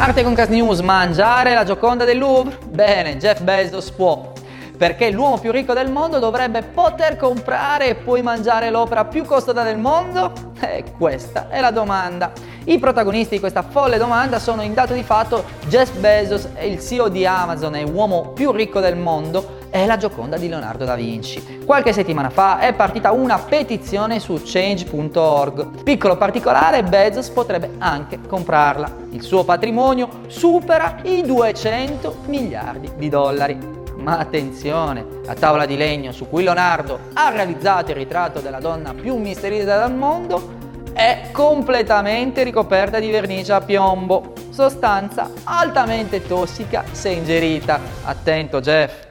Arte con Cas News, mangiare la Gioconda del Louvre? Bene, Jeff Bezos può. Perché l'uomo più ricco del mondo dovrebbe poter comprare e poi mangiare l'opera più costosa del mondo? E questa è la domanda. I protagonisti di questa folle domanda sono in dato di fatto Jeff Bezos, il CEO di Amazon e uomo più ricco del mondo, è la Gioconda di Leonardo da Vinci. Qualche settimana fa è partita una petizione su change.org. Piccolo particolare, Bezos potrebbe anche comprarla. Il suo patrimonio supera i 200 miliardi di dollari. Ma attenzione, la tavola di legno su cui Leonardo ha realizzato il ritratto della donna più misteriosa del mondo è completamente ricoperta di vernice a piombo, sostanza altamente tossica se ingerita. Attento Jeff!